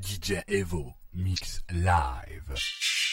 DJ Evo Mix Live.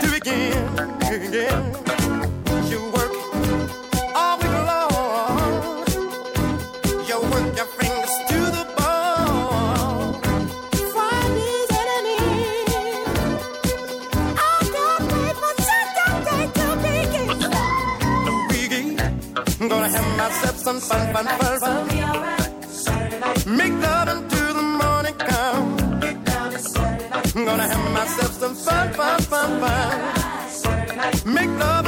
to begin. You work all week long. Work your fingers to the bone. Friday's. I can't wait for Saturday to begin. Gonna have myself some fun, Make love until the morning comes. Gonna have myself some fun, fun. Make love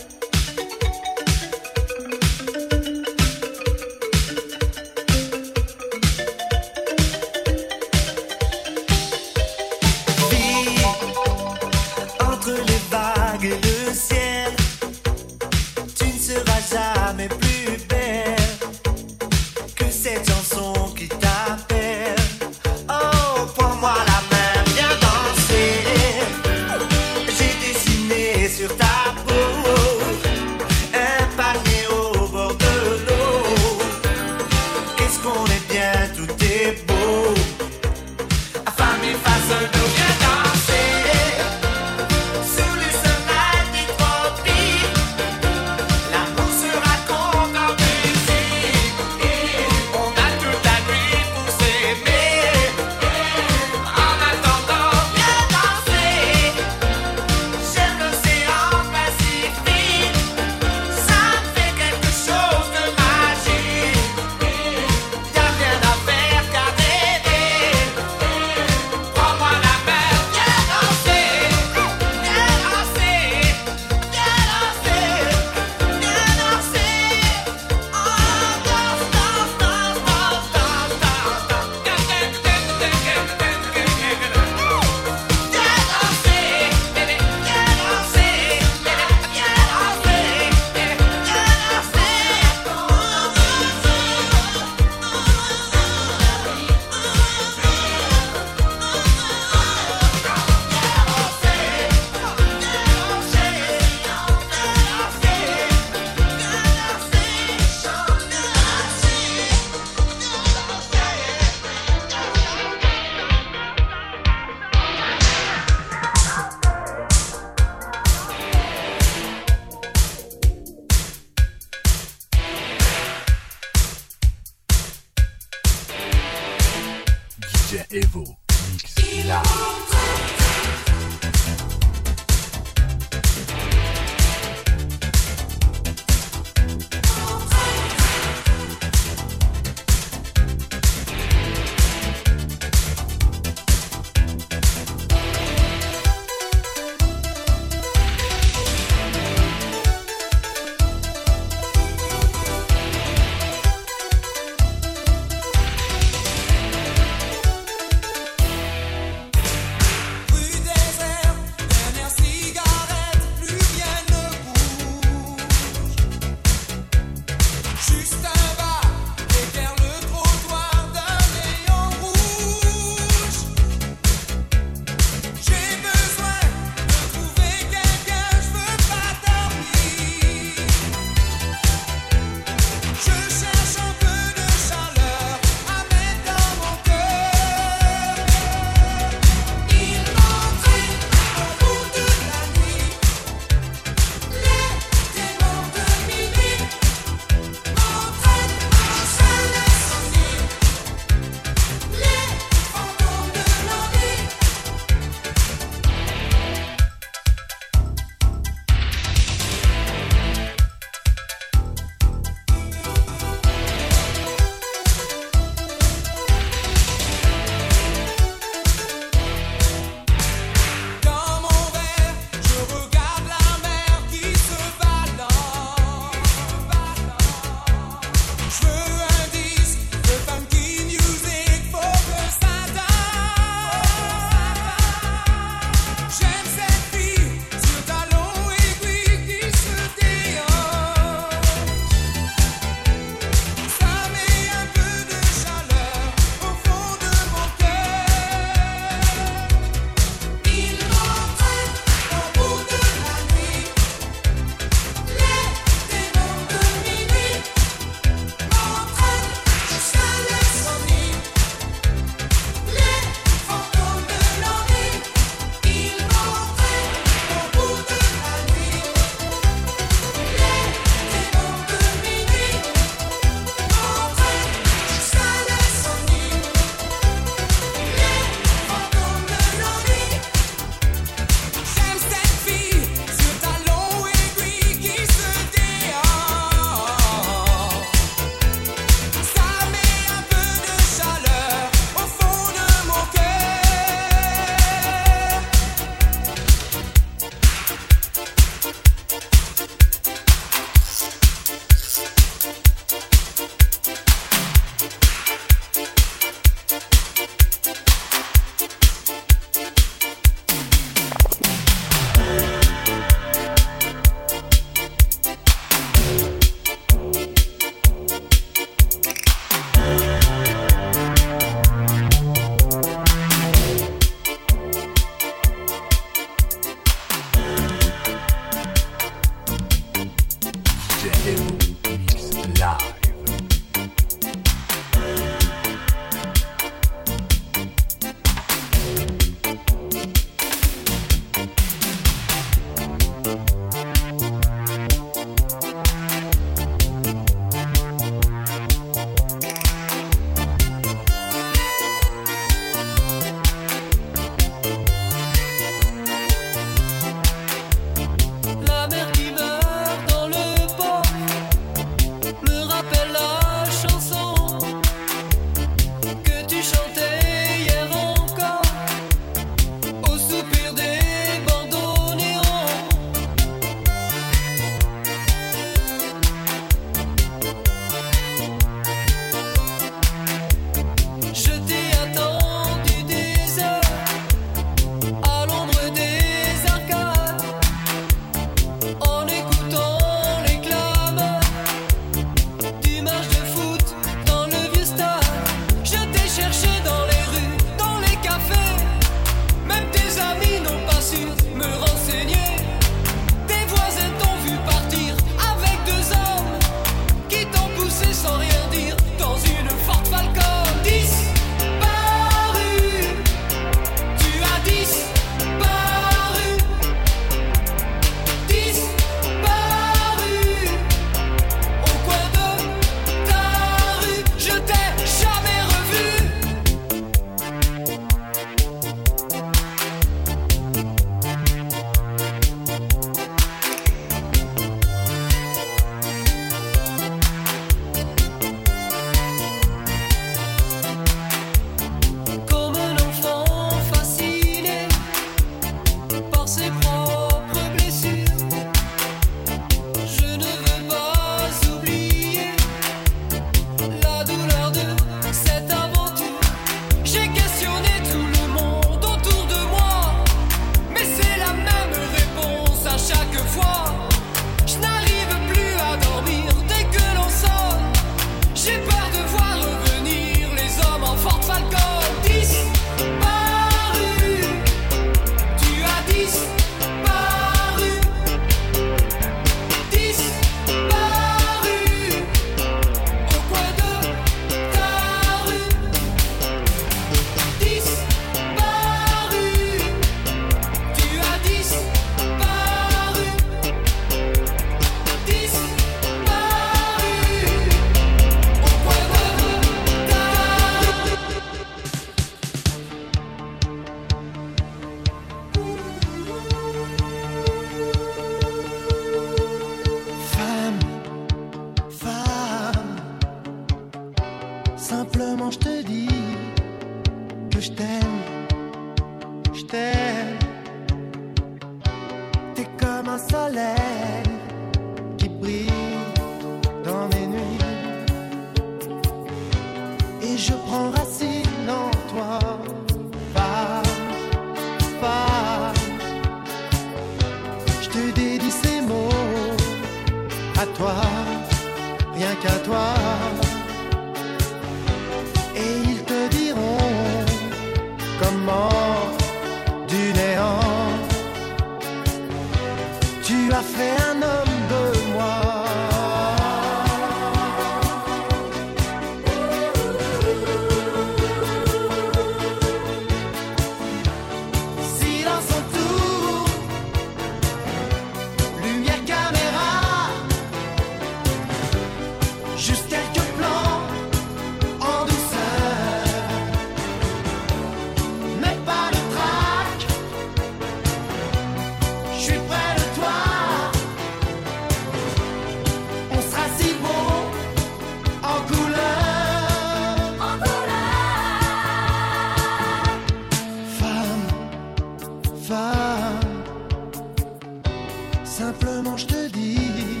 simplement je te dis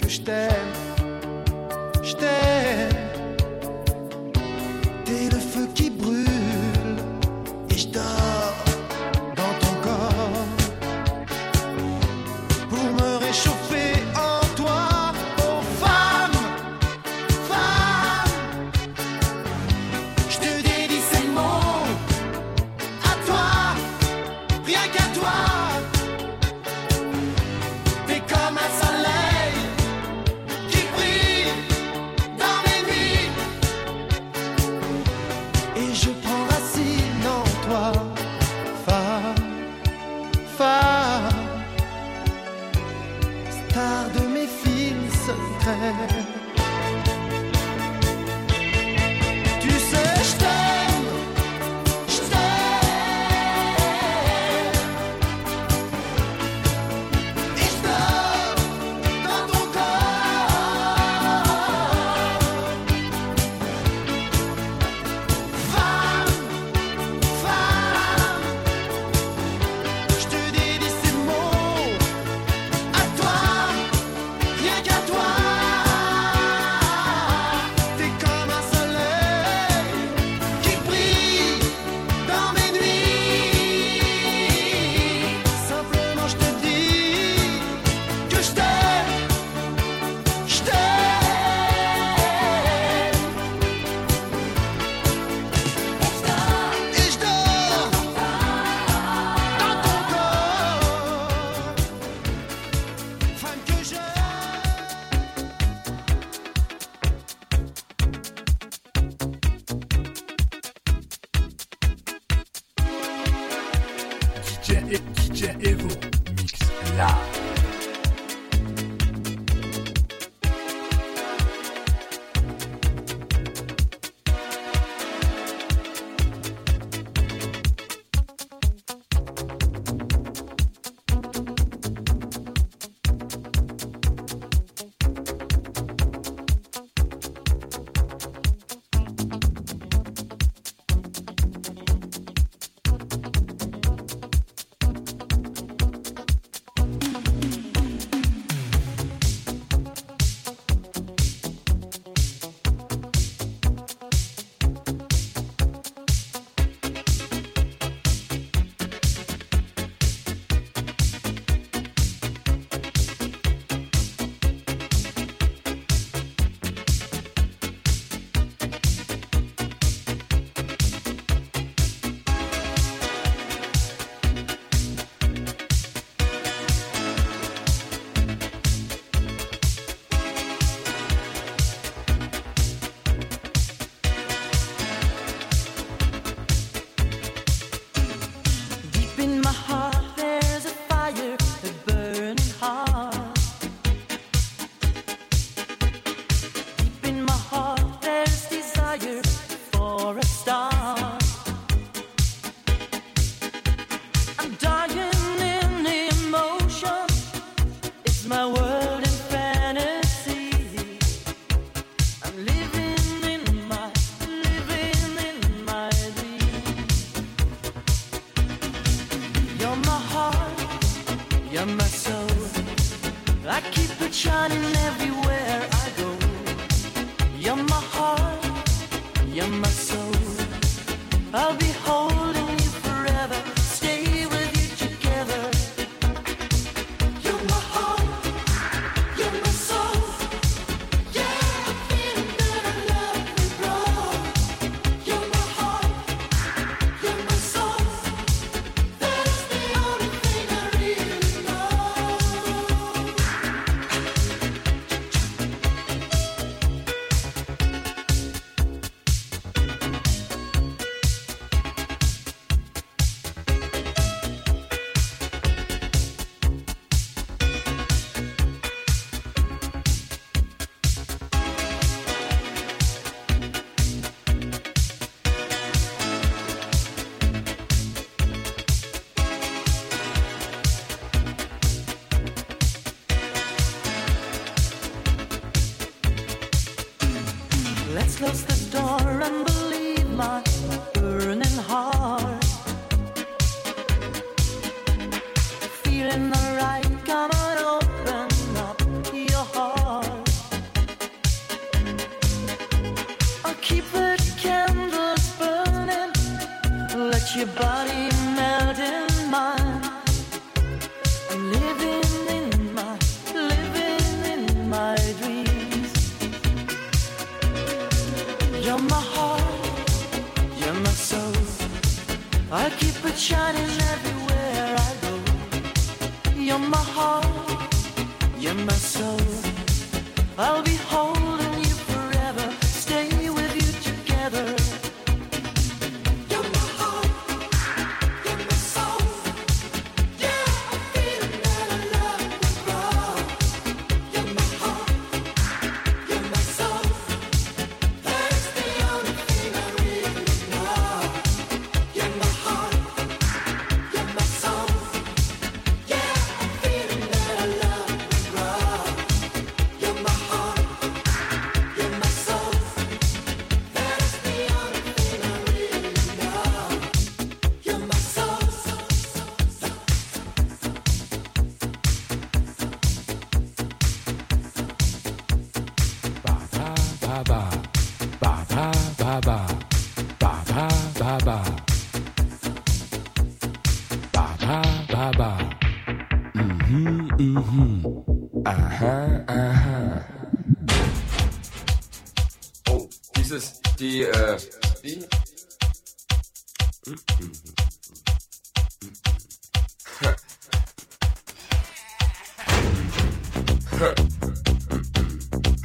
que je t'aime,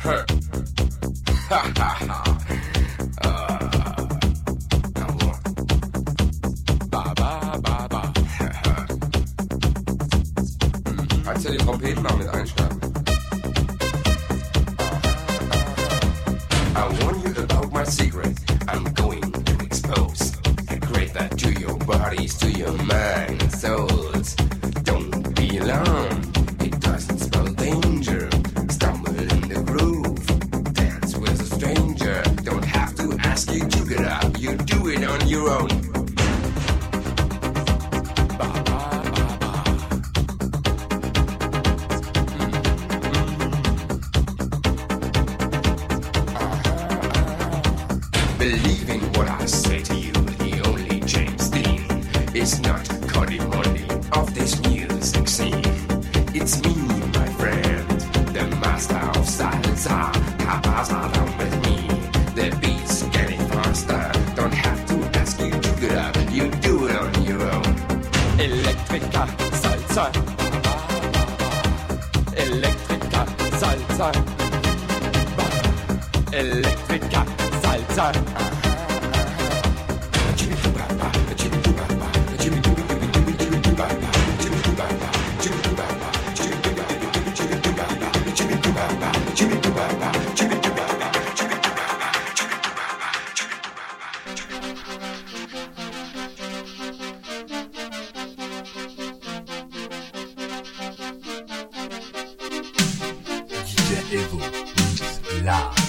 Als ihr den Trompeten mal mit einschreiben. I warn you about my secret. Evo Live.